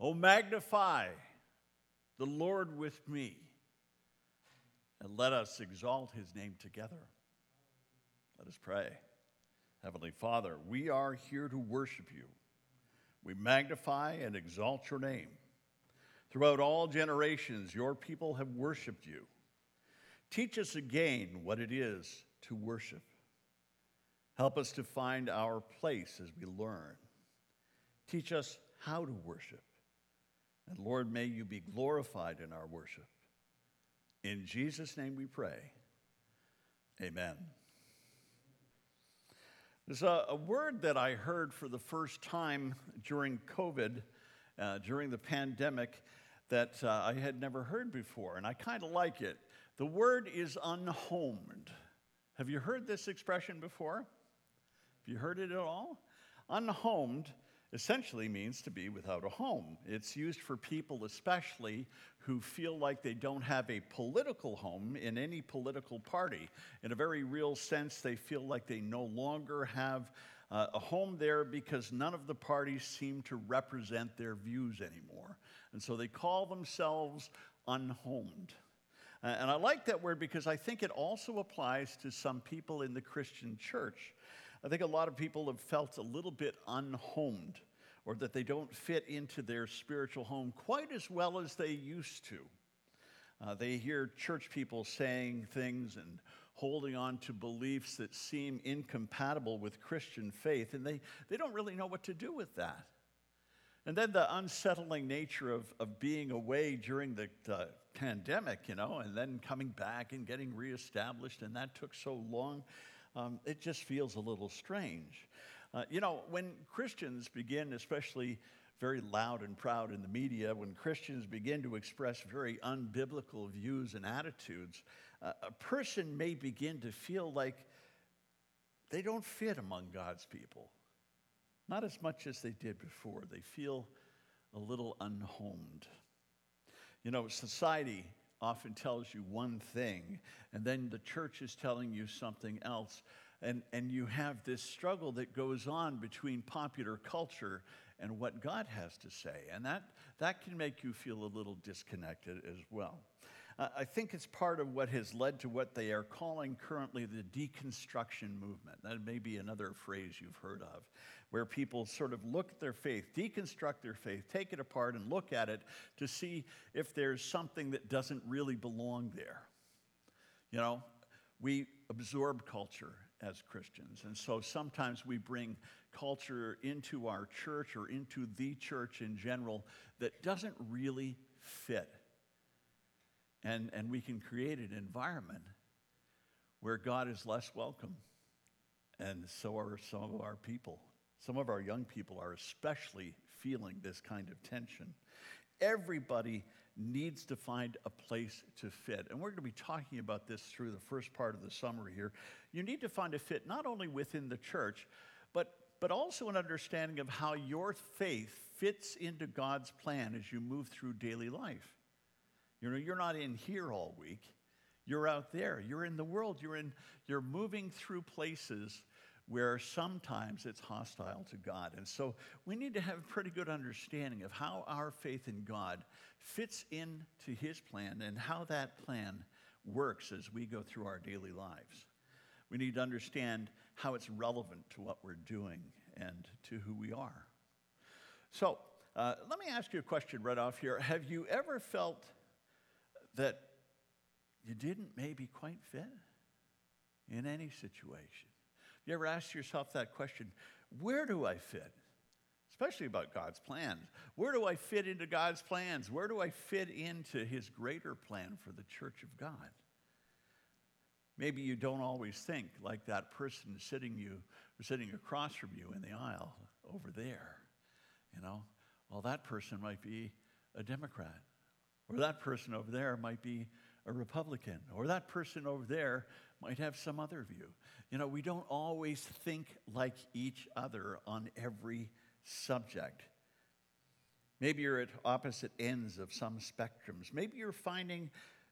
Oh, magnify the Lord with me, and let us exalt his name together. Let us pray. Heavenly Father, we are here to worship you. We magnify and exalt your name. Throughout all generations, your people have worshiped you. Teach us again what it is to worship. Help us to find our place as we learn. Teach us how to worship. And Lord, may you be glorified in our worship. In Jesus' name we pray. Amen. There's a, a word that I heard for the first time during COVID, uh, during the pandemic, that uh, I had never heard before, and I kind of like it. The word is unhomed. Have you heard this expression before? Have you heard it at all? Unhomed essentially means to be without a home. It's used for people, especially who feel like they don't have a political home in any political party. In a very real sense, they feel like they no longer have uh, a home there because none of the parties seem to represent their views anymore. And so they call themselves unhomed. And I like that word because I think it also applies to some people in the Christian church. I think a lot of people have felt a little bit unhomed or that they don't fit into their spiritual home quite as well as they used to. Uh, they hear church people saying things and holding on to beliefs that seem incompatible with Christian faith, and they, they don't really know what to do with that. And then the unsettling nature of, of being away during the, the pandemic, you know, and then coming back and getting reestablished, and that took so long um, it just feels a little strange. Uh, you know, when Christians begin, especially very loud and proud in the media, when Christians begin to express very unbiblical views and attitudes, uh, a person may begin to feel like they don't fit among God's people. Not as much as they did before. They feel a little unhomed. You know, society often tells you one thing, and then the church is telling you something else. And, and you have this struggle that goes on between popular culture and what God has to say. And that, that can make you feel a little disconnected as well. I think it's part of what has led to what they are calling currently the deconstruction movement. That may be another phrase you've heard of, where people sort of look at their faith, deconstruct their faith, take it apart, and look at it to see if there's something that doesn't really belong there. You know, we absorb culture as Christians. And so sometimes we bring culture into our church or into the church in general that doesn't really fit. And, and we can create an environment where God is less welcome. And so are some of our people. Some of our young people are especially feeling this kind of tension. Everybody needs to find a place to fit. And we're going to be talking about this through the first part of the summary here. You need to find a fit not only within the church, but, but also an understanding of how your faith fits into God's plan as you move through daily life. You know, you're not in here all week. You're out there. You're in the world. You're in you're moving through places where sometimes it's hostile to God. And so we need to have a pretty good understanding of how our faith in God fits into His plan and how that plan works as we go through our daily lives. We need to understand how it's relevant to what we're doing and to who we are. So, uh, let me ask you a question right off here. Have you ever felt that you didn't maybe quite fit in any situation? You ever ask yourself that question? Where do I fit? Especially about God's plans. Where do I fit into God's plans? Where do I fit into His greater plan for the church of God? Maybe you don't always think like that person sitting you sitting across from you in the aisle over there. You know, well, that person might be a Democrat, or that person over there might be a Republican, or that person over there might have some other view. You know, we don't always think like each other on every subject. Maybe you're at opposite ends of some spectrums. Maybe you're finding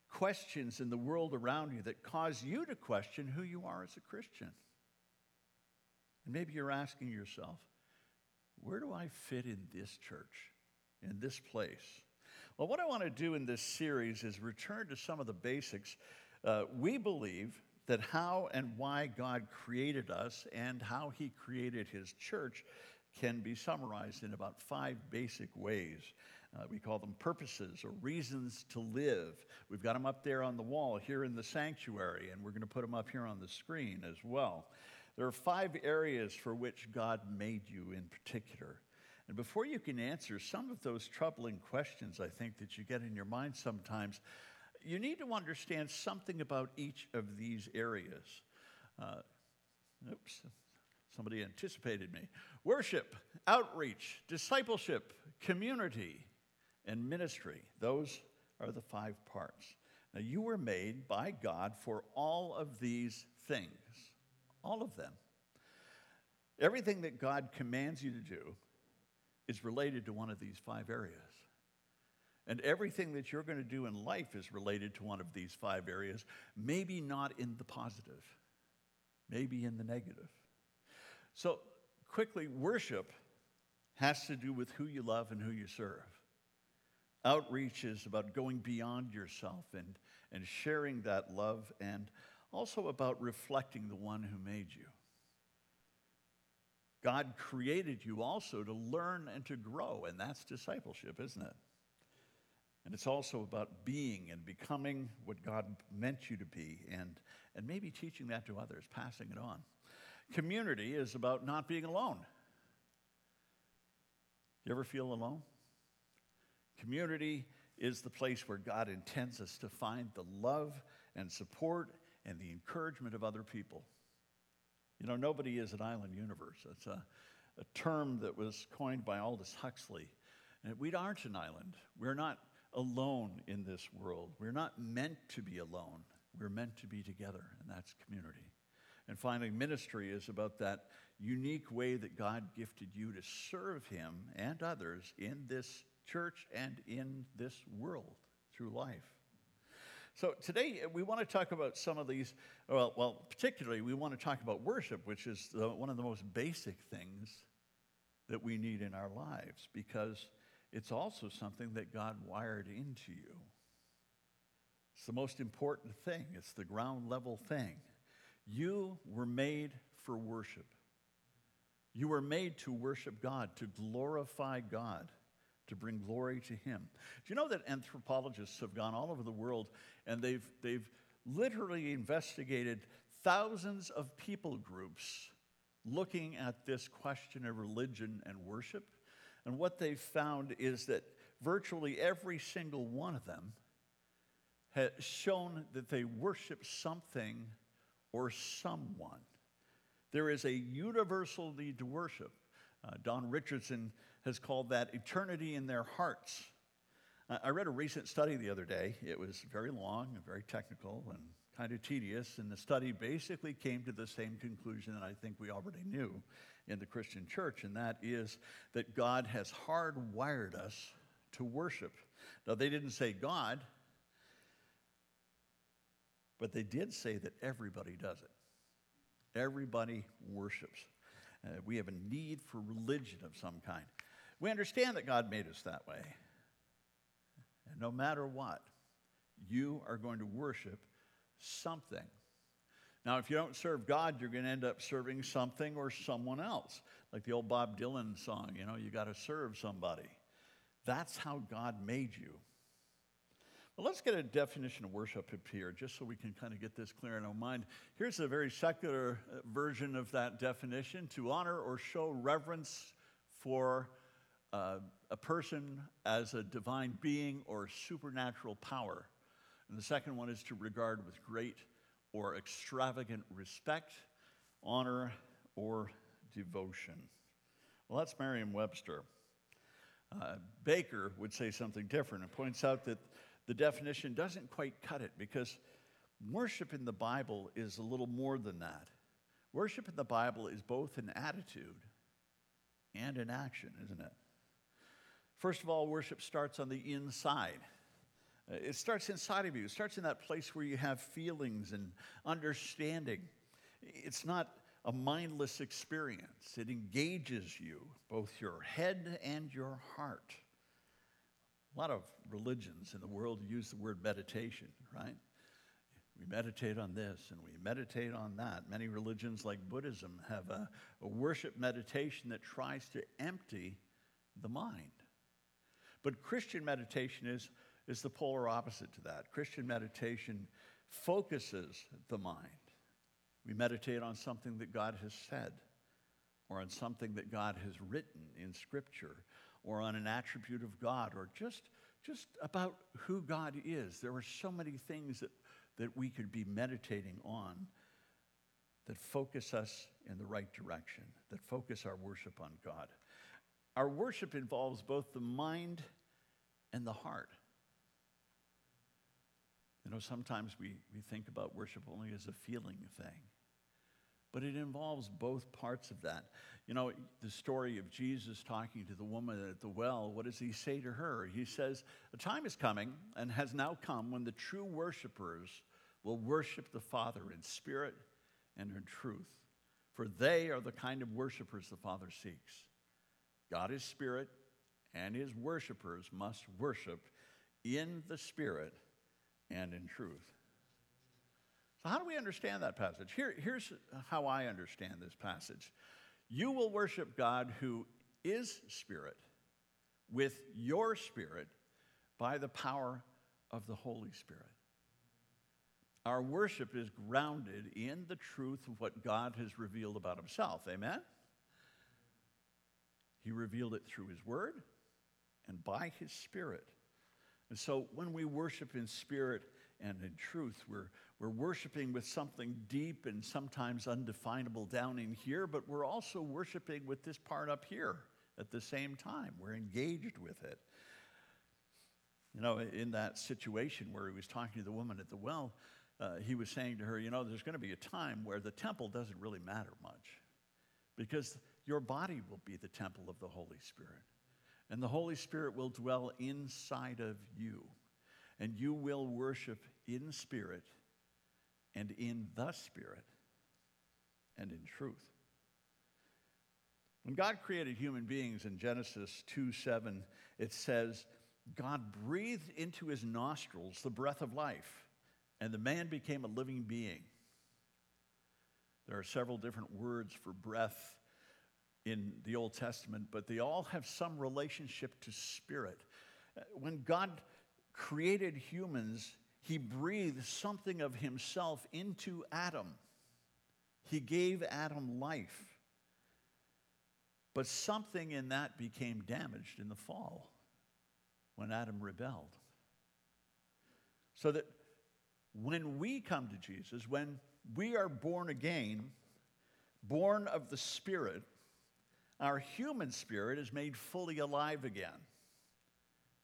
questions in the world around you that cause you to question who you are as a Christian. And maybe you're asking yourself, where do I fit in this church? in this place. Well, what I want to do in this series is return to some of the basics. Uh, we believe that how and why God created us and how He created His church can be summarized in about five basic ways. Uh, we call them purposes or reasons to live. We've got them up there on the wall here in the sanctuary, and we're going to put them up here on the screen as well. There are five areas for which God made you in particular. And before you can answer some of those troubling questions, I think, that you get in your mind sometimes, you need to understand something about each of these areas. Uh, oops, somebody anticipated me. Worship, outreach, discipleship, community, and ministry. Those are the five parts. Now, you were made by God for all of these things, all of them. Everything that God commands you to do is related to one of these five areas. And everything that you're going to do in life is related to one of these five areas, maybe not in the positive, maybe in the negative. So, quickly, worship has to do with who you love and who you serve. Outreach is about going beyond yourself and, and sharing that love, and also about reflecting the one who made you. God created you also to learn and to grow, and that's discipleship, isn't it? And it's also about being and becoming what God meant you to be, and, and maybe teaching that to others, passing it on. Community is about not being alone. You ever feel alone? Community is the place where God intends us to find the love and support and the encouragement of other people. You know, nobody is an island universe. It's a, a term that was coined by Aldous Huxley. And we aren't an island. We're not alone in this world. We're not meant to be alone. We're meant to be together, and that's community. And finally, ministry is about that unique way that God gifted you to serve Him and others in this church and in this world through life. So today uh, we want to talk about some of these, well, well particularly we want to talk about worship, which is the, one of the most basic things that we need in our lives because it's also something that God wired into you. It's the most important thing, it's the ground level thing. You were made for worship. You were made to worship God, to glorify God to bring glory to Him. Do you know that anthropologists have gone all over the world and they've, they've literally investigated thousands of people groups looking at this question of religion and worship? And what they've found is that virtually every single one of them has shown that they worship something or someone. There is a universal need to worship. Uh, Don Richardson has called that eternity in their hearts. I read a recent study the other day. It was very long and very technical and kind of tedious, and the study basically came to the same conclusion that I think we already knew in the Christian church, and that is that God has hardwired us to worship. Now, they didn't say God, but they did say that everybody does it. Everybody worships. Uh, we have a need for religion of some kind. We understand that God made us that way. And no matter what, you are going to worship something. Now, if you don't serve God, you're going to end up serving something or someone else. Like the old Bob Dylan song, you know, you got to serve somebody. That's how God made you. Well, let's get a definition of worship up here, just so we can kind of get this clear in our mind. Here's a very secular uh, version of that definition to honor or show reverence for uh, a person as a divine being or supernatural power. And the second one is to regard with great or extravagant respect, honor, or devotion. Well, that's Merriam Webster. Uh, Baker would say something different and points out that the definition doesn't quite cut it because worship in the Bible is a little more than that. Worship in the Bible is both an attitude and an action, isn't it? First of all, worship starts on the inside. Uh, it starts inside of you. It starts in that place where you have feelings and understanding. It's not a mindless experience, it engages you, both your head and your heart. A lot of religions in the world use the word meditation, right? We meditate on this and we meditate on that. Many religions, like Buddhism, have a, a worship meditation that tries to empty the mind. But Christian meditation is, is the polar opposite to that. Christian meditation focuses the mind. We meditate on something that God has said, or on something that God has written in Scripture, or on an attribute of God, or just, just about who God is. There are so many things that, that we could be meditating on that focus us in the right direction, that focus our worship on God. Our worship involves both the mind and the heart. You know, sometimes we, we think about worship only as a feeling thing, but it involves both parts of that. You know, the story of Jesus talking to the woman at the well, what does he say to her? He says, A time is coming and has now come when the true worshipers will worship the Father in spirit and in truth, for they are the kind of worshipers the Father seeks. God is spirit, and his worshipers must worship in the spirit and in truth. So, how do we understand that passage? Here, here's how I understand this passage You will worship God who is spirit with your spirit by the power of the Holy Spirit. Our worship is grounded in the truth of what God has revealed about himself. Amen? He revealed it through his word and by his spirit. And so when we worship in spirit and in truth, we're, we're worshiping with something deep and sometimes undefinable down in here, but we're also worshiping with this part up here at the same time. We're engaged with it. You know, in that situation where he was talking to the woman at the well, uh, he was saying to her, You know, there's going to be a time where the temple doesn't really matter much because your body will be the temple of the Holy Spirit. And the Holy Spirit will dwell inside of you. And you will worship in spirit and in the Spirit and in truth. When God created human beings in Genesis 2 7, it says, God breathed into his nostrils the breath of life, and the man became a living being. There are several different words for breath in the Old Testament, but they all have some relationship to spirit. Uh, when God created humans, he breathed something of himself into Adam. He gave Adam life. But something in that became damaged in the fall when Adam rebelled. So that when we come to Jesus, when we are born again, born of the Spirit, our human spirit is made fully alive again.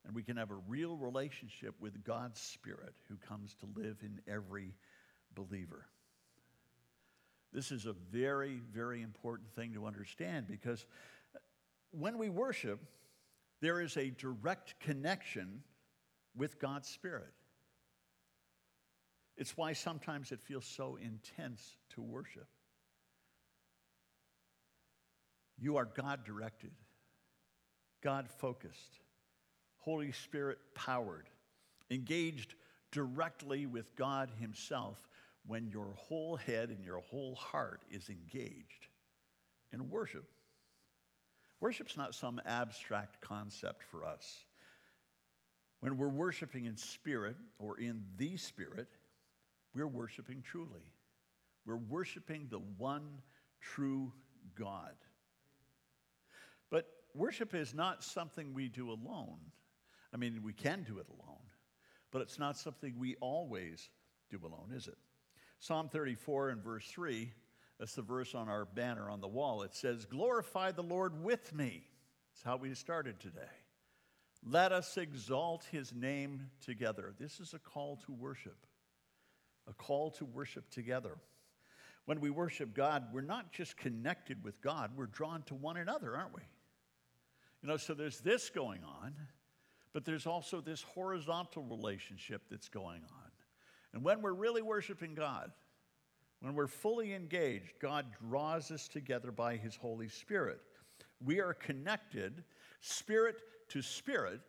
And we can have a real relationship with God's Spirit who comes to live in every believer. This is a very, very important thing to understand because when we worship, there is a direct connection with God's Spirit. It's why sometimes it feels so intense to worship. You are God directed, God focused, Holy Spirit powered, engaged directly with God Himself when your whole head and your whole heart is engaged in worship. Worship's not some abstract concept for us. When we're worshiping in spirit or in the spirit, we're worshiping truly. We're worshiping the one true God. But worship is not something we do alone. I mean, we can do it alone, but it's not something we always do alone, is it? Psalm 34 and verse 3, that's the verse on our banner on the wall. It says, Glorify the Lord with me. That's how we started today. Let us exalt his name together. This is a call to worship, a call to worship together. When we worship God, we're not just connected with God, we're drawn to one another, aren't we? You know, so there's this going on, but there's also this horizontal relationship that's going on. And when we're really worshiping God, when we're fully engaged, God draws us together by His Holy Spirit. We are connected, spirit to spirit,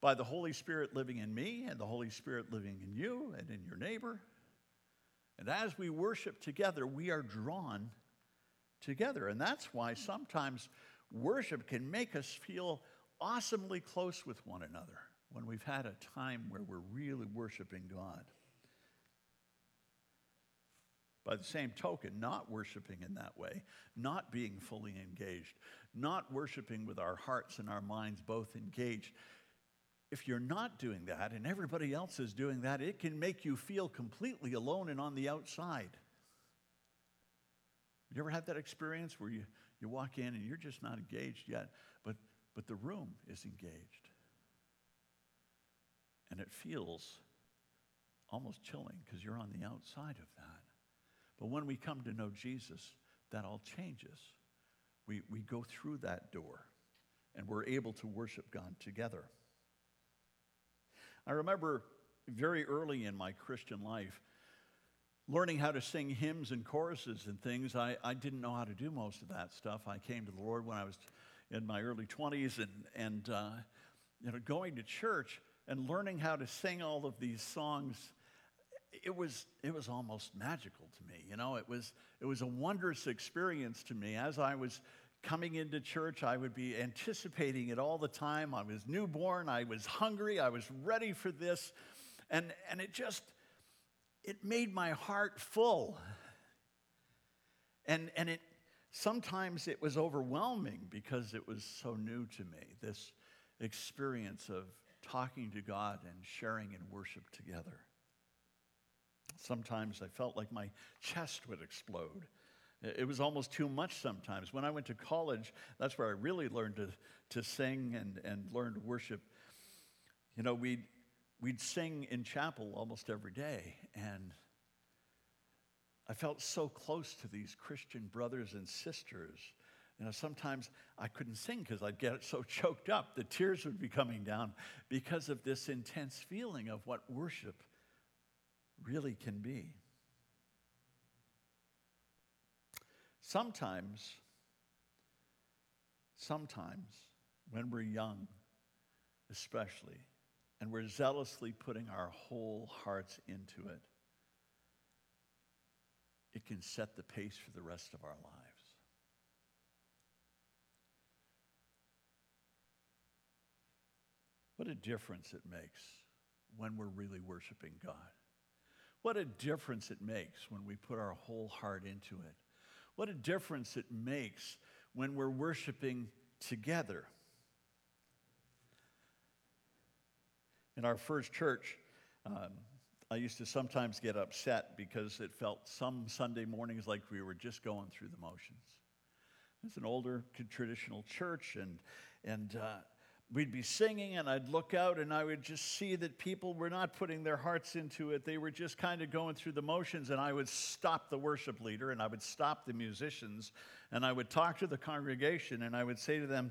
by the Holy Spirit living in me and the Holy Spirit living in you and in your neighbor. And as we worship together, we are drawn together. And that's why sometimes worship can make us feel awesomely close with one another when we've had a time where we're really worshiping God. By the same token, not worshiping in that way, not being fully engaged, not worshiping with our hearts and our minds both engaged. If you're not doing that and everybody else is doing that, it can make you feel completely alone and on the outside. You ever had that experience where you, you walk in and you're just not engaged yet, but, but the room is engaged? And it feels almost chilling because you're on the outside of that. But when we come to know Jesus, that all changes. We, we go through that door and we're able to worship God together. I remember very early in my Christian life learning how to sing hymns and choruses and things. I, I didn't know how to do most of that stuff. I came to the Lord when I was in my early 20s and, and uh, you know, going to church and learning how to sing all of these songs it was, it was almost magical to me. You know, it was, it was a wondrous experience to me. As I was coming into church, I would be anticipating it all the time. I was newborn, I was hungry, I was ready for this. And, and it just, it made my heart full. And, and it, sometimes it was overwhelming because it was so new to me, this experience of talking to God and sharing in worship together. Sometimes I felt like my chest would explode. It was almost too much sometimes. When I went to college, that's where I really learned to, to sing and, and learn to worship. You know, we'd, we'd sing in chapel almost every day, and I felt so close to these Christian brothers and sisters. You know, sometimes I couldn't sing because I'd get so choked up. The tears would be coming down because of this intense feeling of what worship really can be. Sometimes, sometimes when we're young, especially, and we're zealously putting our whole hearts into it, it can set the pace for the rest of our lives. What a difference it makes when we're really worshiping God. What a difference it makes when we put our whole heart into it. What a difference it makes when we're worshiping together. In our first church, um, I used to sometimes get upset because it felt some Sunday mornings like we were just going through the motions. It's an older traditional church, and, and uh, we'd be singing, and I'd look out and I would just see that people were not putting their hearts into it. They were just kind of going through the motions, and I would stop the worship leader and I would stop the musicians and I would talk to the congregation and I would say to them,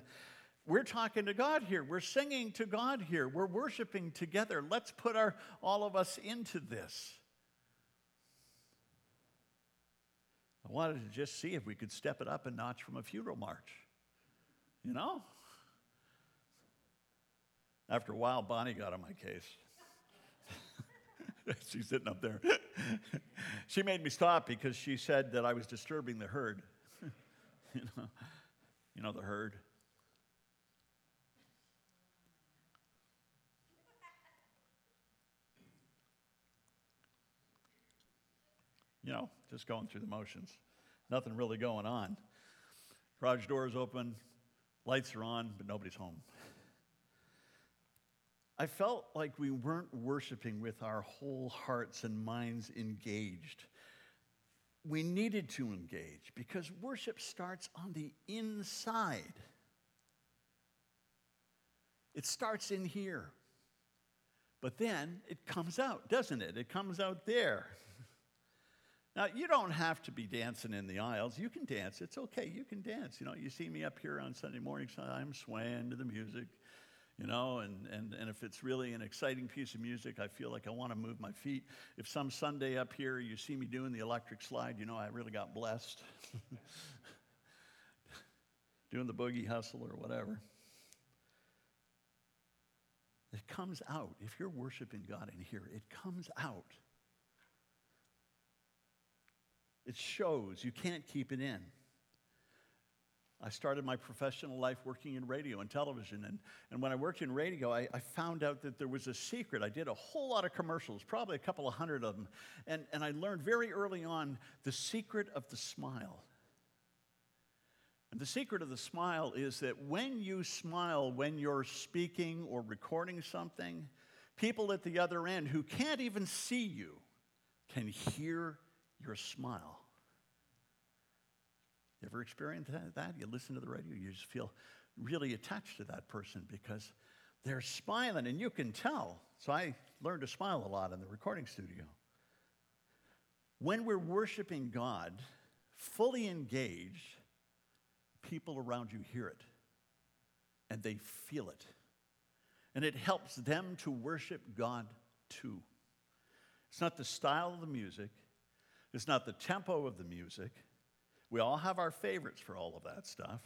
we're talking to God here. We're singing to God here. We're worshiping together. Let's put our, all of us into this. I wanted to just see if we could step it up a notch from a funeral march. You know? After a while, Bonnie got on my case. She's sitting up there. she made me stop because she said that I was disturbing the herd. you know, you know the herd. You know, just going through the motions. Nothing really going on. Garage doors open, lights are on, but nobody's home. I felt like we weren't worshiping with our whole hearts and minds engaged. We needed to engage because worship starts on the inside. It starts in here. But then it comes out, doesn't it? It comes out there. Now, you don't have to be dancing in the aisles. You can dance. It's okay. You can dance. You know, you see me up here on Sunday mornings, I'm swaying to the music you know, and, and, and if it's really an exciting piece of music, I feel like I want to move my feet. If some Sunday up here you see me doing the electric slide, you know, I really got blessed. doing the boogie hustle or whatever. It comes out. If you're worshiping God in here, it comes out. It shows. You can't keep it in. I started my professional life working in radio and television. And, and when I worked in radio, I, I, found out that there was a secret. I did a whole lot of commercials, probably a couple of hundred of them. And, and I learned very early on the secret of the smile. And the secret of the smile is that when you smile, when you're speaking or recording something, people at the other end who can't even see you can hear your smile. You ever experienced that? You listen to the radio, you just feel really attached to that person because they're smiling and you can tell. So I learned to smile a lot in the recording studio. When we're worshiping God, fully engaged, people around you hear it and they feel it. And it helps them to worship God too. It's not the style of the music, it's not the tempo of the music. We all have our favorites for all of that stuff,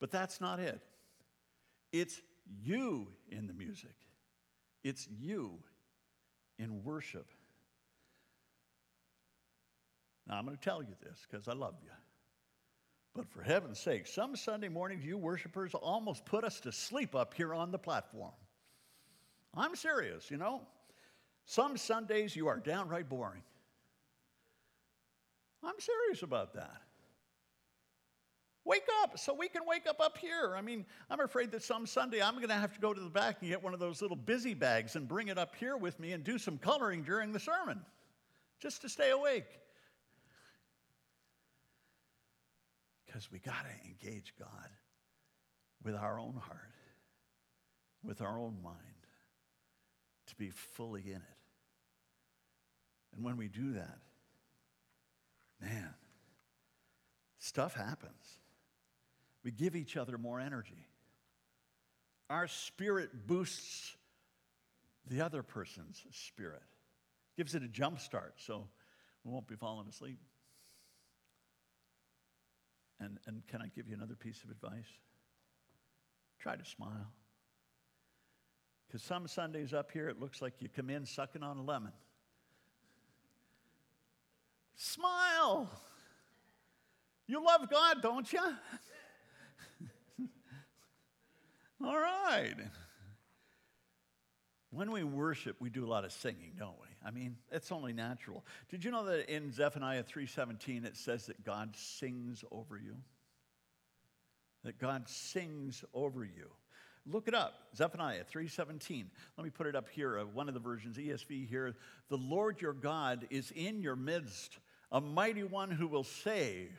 but that's not it. It's you in the music, it's you in worship. Now, I'm going to tell you this because I love you. But for heaven's sake, some Sunday mornings, you worshipers almost put us to sleep up here on the platform. I'm serious, you know. Some Sundays, you are downright boring. I'm serious about that. Wake up so we can wake up up here. I mean, I'm afraid that some Sunday I'm going to have to go to the back and get one of those little busy bags and bring it up here with me and do some coloring during the sermon just to stay awake. Because we got to engage God with our own heart, with our own mind, to be fully in it. And when we do that, man, stuff happens. We give each other more energy. Our spirit boosts the other person's spirit, gives it a jump start so we won't be falling asleep. And, and can I give you another piece of advice? Try to smile. Because some Sundays up here, it looks like you come in sucking on a lemon. Smile. You love God, don't you? All right. When we worship, we do a lot of singing, don't we? I mean, it's only natural. Did you know that in Zephaniah 3:17 it says that God sings over you? That God sings over you. Look it up. Zephaniah 3:17. Let me put it up here. Uh, one of the versions, ESV here. The Lord your God is in your midst, a mighty one who will save.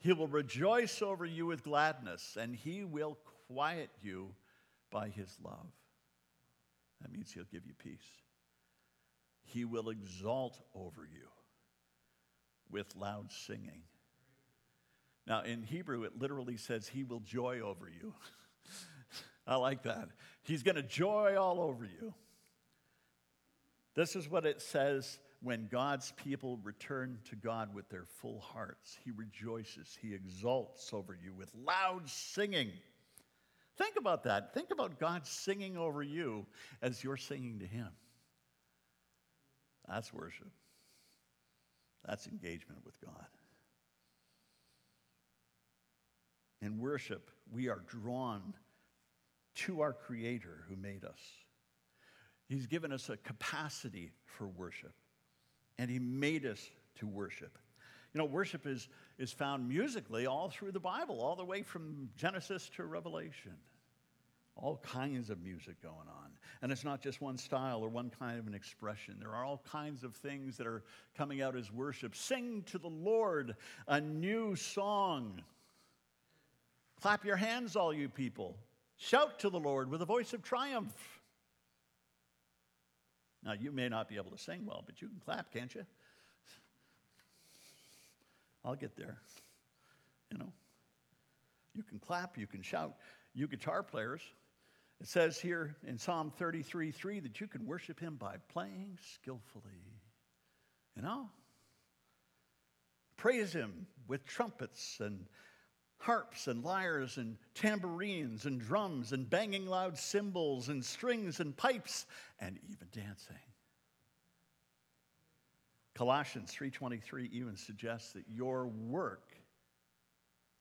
He will rejoice over you with gladness, and he will quiet you by his love. That means he'll give you peace. He will exalt over you with loud singing. Now, in Hebrew, it literally says he will joy over you. I like that. He's going to joy all over you. This is what it says when God's people return to God with their full hearts. He rejoices, He exalts over you with loud singing. Think about that. Think about God singing over you as you're singing to Him. That's worship. That's engagement with God. In worship, we are drawn to our Creator who made us. He's given us a capacity for worship, and He made us to worship. You know, worship is, is found musically all through the Bible, all the way from Genesis to Revelation. All kinds of music going on. And it's not just one style or one kind of an expression. There are all kinds of things that are coming out as worship. Sing to the Lord a new song. Clap your hands, all you people. Shout to the Lord with a voice of triumph. Now, you may not be able to sing well, but you can clap, can't you? I'll get there. You know, you can clap, you can shout. You guitar players, it says here in Psalm 33 3 that you can worship him by playing skillfully. You know? Praise him with trumpets and harps and lyres and tambourines and drums and banging loud cymbals and strings and pipes and even dancing. Colossians 3:23 even suggests that your work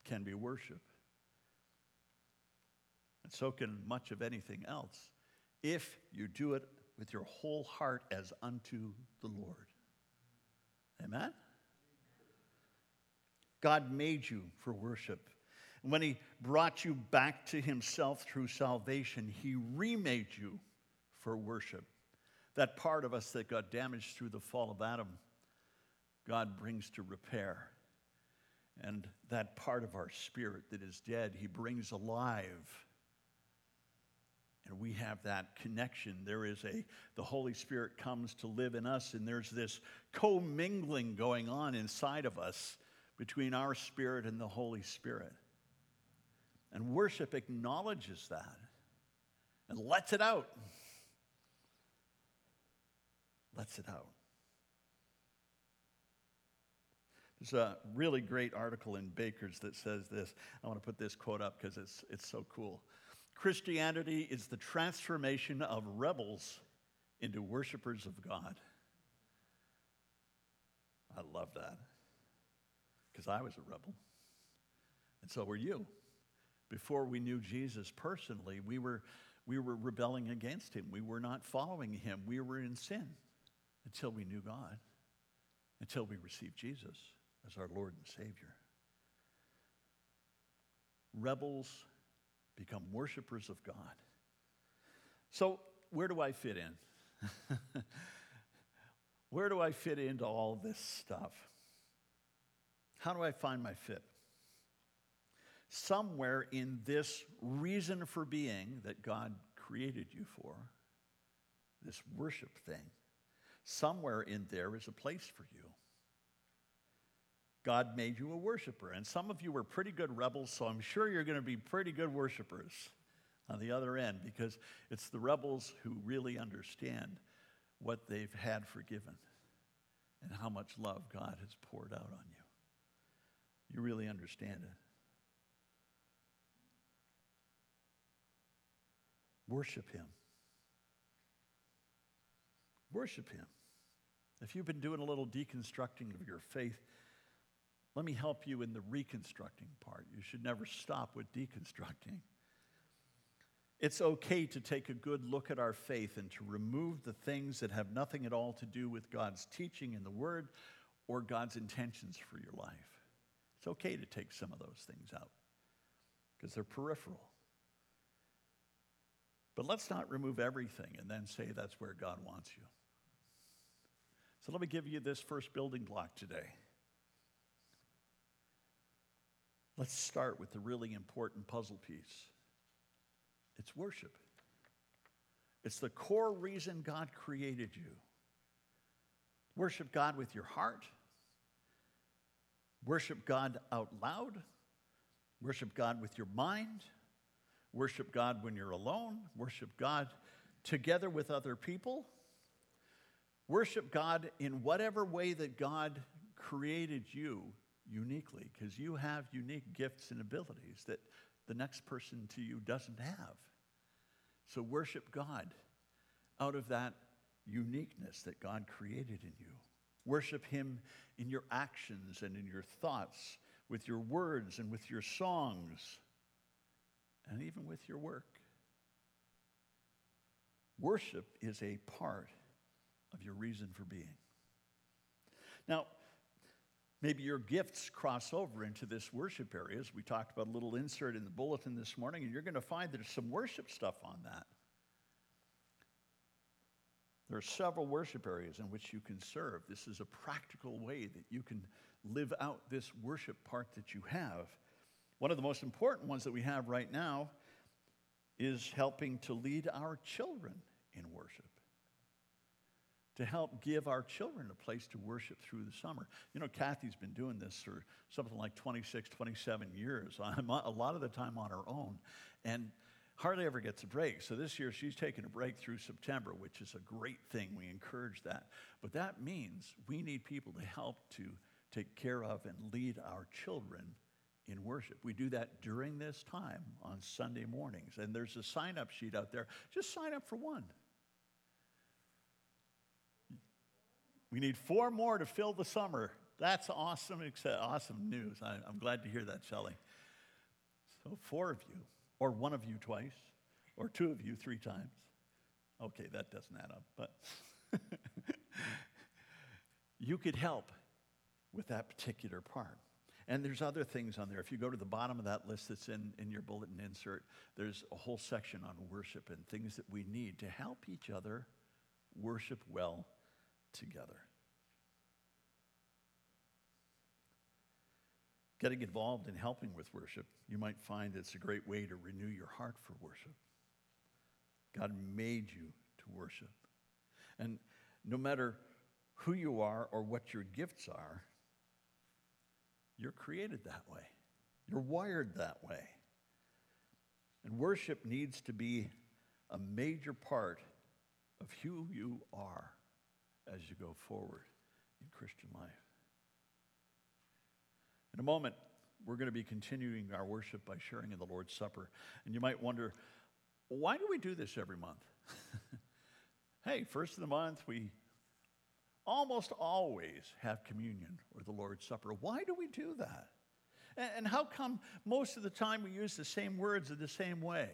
can be worship. And so can much of anything else if you do it with your whole heart as unto the Lord. Amen? God made you for worship. And when He brought you back to Himself through salvation, He remade you for worship. That part of us that got damaged through the fall of Adam, God brings to repair. And that part of our spirit that is dead, He brings alive and we have that connection. There is a, the Holy Spirit comes to live in us, and there's this commingling going on inside of us between our spirit and the Holy Spirit. And worship acknowledges that and lets it out. Lets it out. There's a really great article in Baker's that says this. I want to put this quote up because it's, it's so cool. Christianity is the transformation of rebels into worshipers of God. I love that because I was a rebel. And so were you. Before we knew Jesus personally, we were, we were rebelling against him. We were not following him. We were in sin until we knew God, until we received Jesus as our Lord and Savior. Rebels become worshipers of God. So, where do I fit in? where do I fit into all this stuff? How do I find my fit? Somewhere in this reason for being that God created you for, this worship thing, somewhere in there is a place for you. God made you a worshiper. And some of you were pretty good rebels, so I'm sure you're going to be pretty good worshipers on the other end because it's the rebels who really understand what they've had forgiven and how much love God has poured out on you. You really understand it. Worship Him. Worship Him. If you've been doing a little deconstructing of your faith, let me help you in the reconstructing part. You should never stop with deconstructing. It's okay to take a good look at our faith and to remove the things that have nothing at all to do with God's teaching in the Word or God's intentions for your life. It's okay to take some of those things out because they're peripheral. But let's not remove everything and then say that's where God wants you. So let me give you this first building block today. Let's start with the really important puzzle piece it's worship. It's the core reason God created you. Worship God with your heart. Worship God out loud. Worship God with your mind. Worship God when you're alone. Worship God together with other people. Worship God in whatever way that God created you uniquely because you have unique gifts and abilities that the next person to you doesn't have. So worship God out of that uniqueness that God created in you. Worship Him in your actions and in your thoughts, with your words and with your songs, and even with your work. Worship is a part of your reason for being. Now, Maybe your gifts cross over into this worship area, as we talked about a little insert in the bulletin this morning, and you're going to find there's some worship stuff on that. There are several worship areas in which you can serve. This is a practical way that you can live out this worship part that you have. One of the most important ones that we have right now is helping to lead our children in worship to help give our children a place to worship through the summer. You know, Kathy's been doing this for something like 26, 27 years, a lot of the time on her own, and hardly ever gets a break. So this year she's taken a break through September, which is a great thing. We encourage that. But that means we need people to help to take care of and lead our children in worship. We do that during this time on Sunday mornings. And there's a sign up sheet out there. Just sign up for one. We need four more to fill the summer. That's awesome, awesome news. I, am glad to hear that, Shelley. So, four of you, or one of you twice, or two of you three times. Okay, that doesn't add up, but you could help with that particular part. And there's other things on there. If you go to the bottom of that list that's in, in your bulletin insert, there's a whole section on worship and things that we need to help each other worship well together. Getting involved in helping with worship, you might find it's a great way to renew your heart for worship. God made you to worship. And no matter who you are or what your gifts are, you're created that way. You're wired that way. And worship needs to be a major part of who you are as you go forward in Christian life. In a moment, we're going to be continuing our worship by sharing in the Lord's Supper. And you might wonder, why do we do this every month? hey, first of the month, we almost always have communion or the Lord's Supper. Why do we do that? And how come most of the time we use the same words in the same way?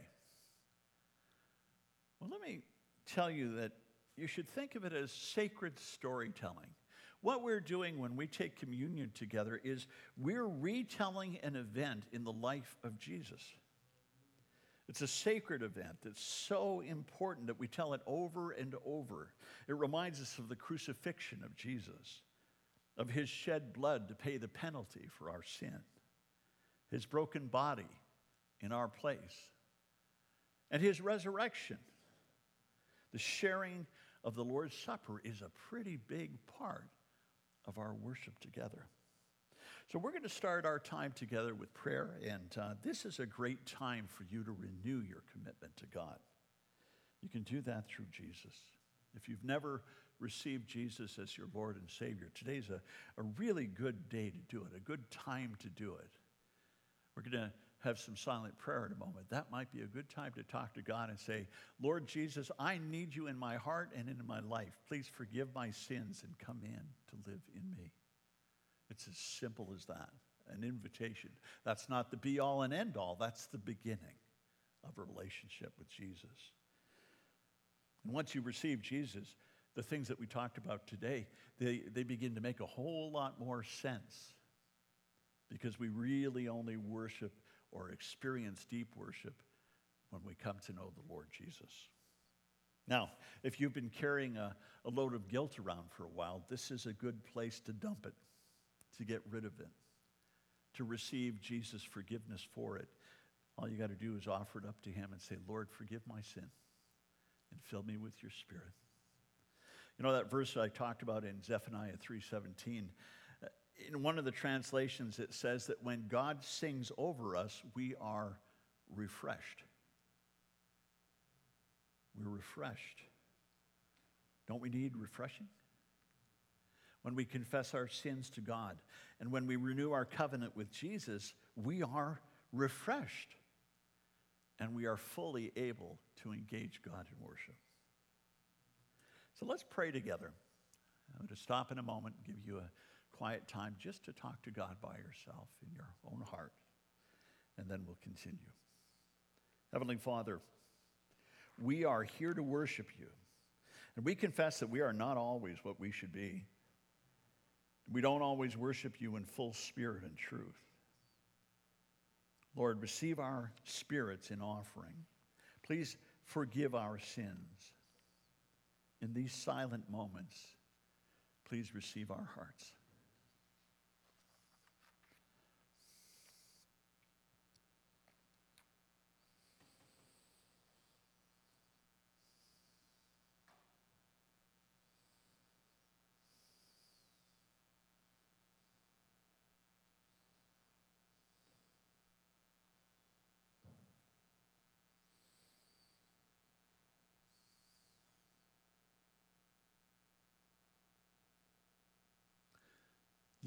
Well, let me tell you that you should think of it as sacred storytelling. What we're doing when we take communion together is we're retelling an event in the life of Jesus. It's a sacred event that's so important that we tell it over and over. It reminds us of the crucifixion of Jesus, of his shed blood to pay the penalty for our sin, his broken body in our place, and his resurrection. The sharing of the Lord's Supper is a pretty big part of our worship together. So, we're going to start our time together with prayer, and uh, this is a great time for you to renew your commitment to God. You can do that through Jesus. If you've never received Jesus as your Lord and Savior, today's a, a really good day to do it, a good time to do it. We're going to have some silent prayer in a moment. That might be a good time to talk to God and say, Lord Jesus, I need you in my heart and in my life. Please forgive my sins and come in to live in me. It's as simple as that an invitation. That's not the be all and end all, that's the beginning of a relationship with Jesus. And once you receive Jesus, the things that we talked about today, they, they begin to make a whole lot more sense because we really only worship or experience deep worship when we come to know the Lord Jesus. Now, if you've been carrying a, a load of guilt around for a while, this is a good place to dump it, to get rid of it, to receive Jesus' forgiveness for it. All you got to do is offer it up to Him and say, Lord, forgive my sin and fill me with your Spirit. You know that verse I talked about in Zephaniah 3:17 in one of the translations, it says that when God sings over us, we are refreshed. We're refreshed. Don't we need refreshing? When we confess our sins to God and when we renew our covenant with Jesus, we are refreshed and we are fully able to engage God in worship. So let's pray together. I'm going to stop in a moment and give you a quiet time just to talk to God by yourself in your own heart, and then we'll continue. Heavenly Father, we are here to worship you, and we confess that we are not always what we should be. We don't always worship you in full spirit and truth. Lord, receive our spirits in offering. Please forgive our sins. In these silent moments, please receive our hearts.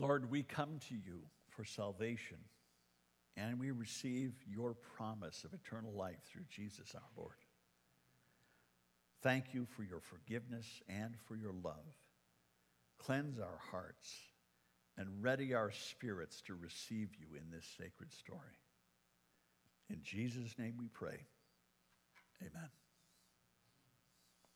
Lord, we come to you for salvation. and we receive your promise of eternal life through Jesus our Lord. Thank you for your forgiveness and for your love. Cleanse our hearts and ready our spirits to receive you in this sacred story. In Jesus' name we pray. Amen.